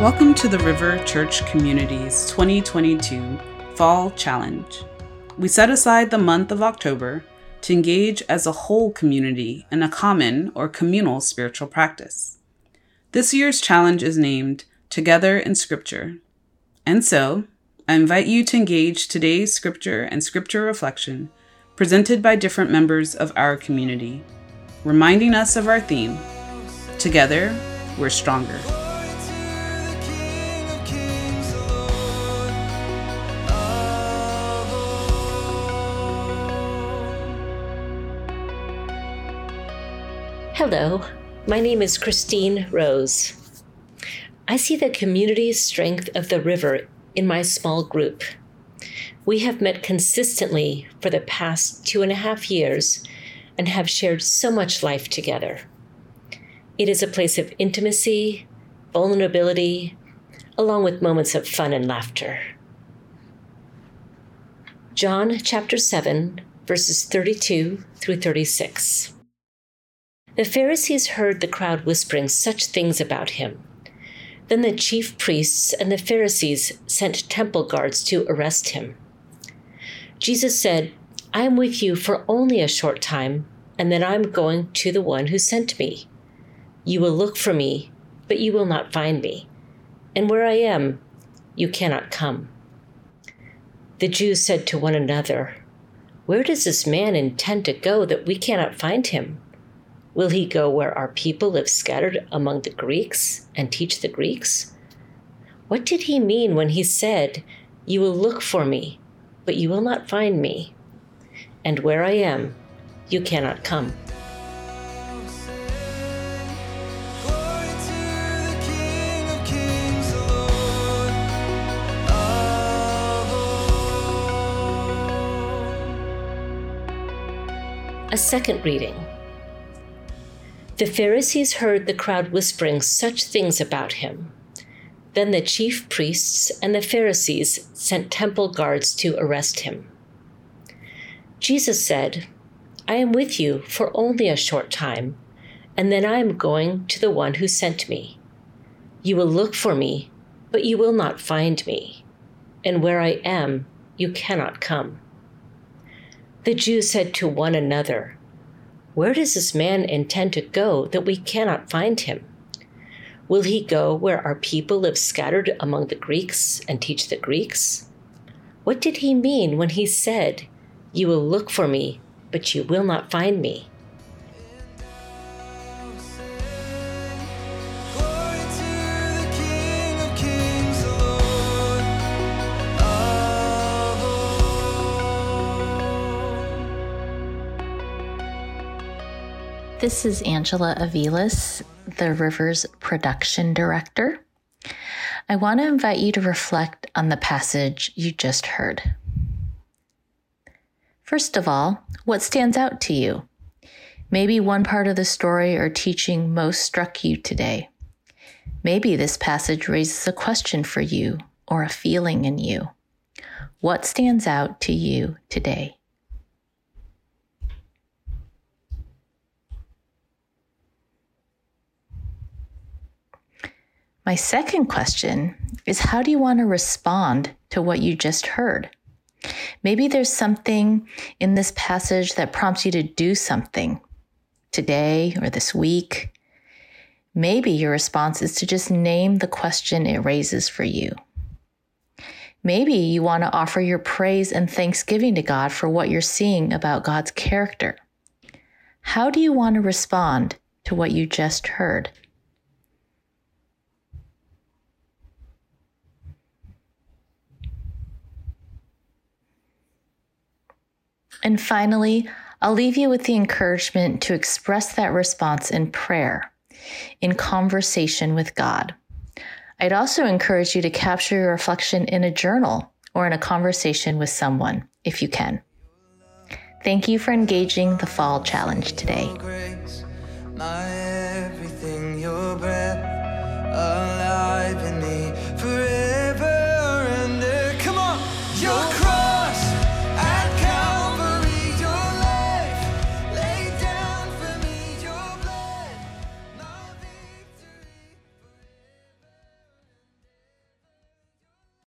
Welcome to the River Church Community's 2022 Fall Challenge. We set aside the month of October to engage as a whole community in a common or communal spiritual practice. This year's challenge is named Together in Scripture. And so, I invite you to engage today's scripture and scripture reflection presented by different members of our community, reminding us of our theme Together, we're stronger. Hello, my name is Christine Rose. I see the community strength of the river in my small group. We have met consistently for the past two and a half years and have shared so much life together. It is a place of intimacy, vulnerability, along with moments of fun and laughter. John chapter 7, verses 32 through 36. The Pharisees heard the crowd whispering such things about him. Then the chief priests and the Pharisees sent temple guards to arrest him. Jesus said, I am with you for only a short time, and then I am going to the one who sent me. You will look for me, but you will not find me. And where I am, you cannot come. The Jews said to one another, Where does this man intend to go that we cannot find him? Will he go where our people live scattered among the Greeks and teach the Greeks? What did he mean when he said, You will look for me, but you will not find me? And where I am, you cannot come. A second reading the Pharisees heard the crowd whispering such things about him. Then the chief priests and the Pharisees sent temple guards to arrest him. Jesus said, I am with you for only a short time, and then I am going to the one who sent me. You will look for me, but you will not find me, and where I am, you cannot come. The Jews said to one another, where does this man intend to go that we cannot find him? Will he go where our people live scattered among the Greeks and teach the Greeks? What did he mean when he said, You will look for me, but you will not find me? This is Angela Avilas, the Rivers production director. I want to invite you to reflect on the passage you just heard. First of all, what stands out to you? Maybe one part of the story or teaching most struck you today. Maybe this passage raises a question for you or a feeling in you. What stands out to you today? My second question is how do you want to respond to what you just heard? Maybe there's something in this passage that prompts you to do something today or this week. Maybe your response is to just name the question it raises for you. Maybe you want to offer your praise and thanksgiving to God for what you're seeing about God's character. How do you want to respond to what you just heard? And finally, I'll leave you with the encouragement to express that response in prayer, in conversation with God. I'd also encourage you to capture your reflection in a journal or in a conversation with someone, if you can. Thank you for engaging the Fall Challenge today.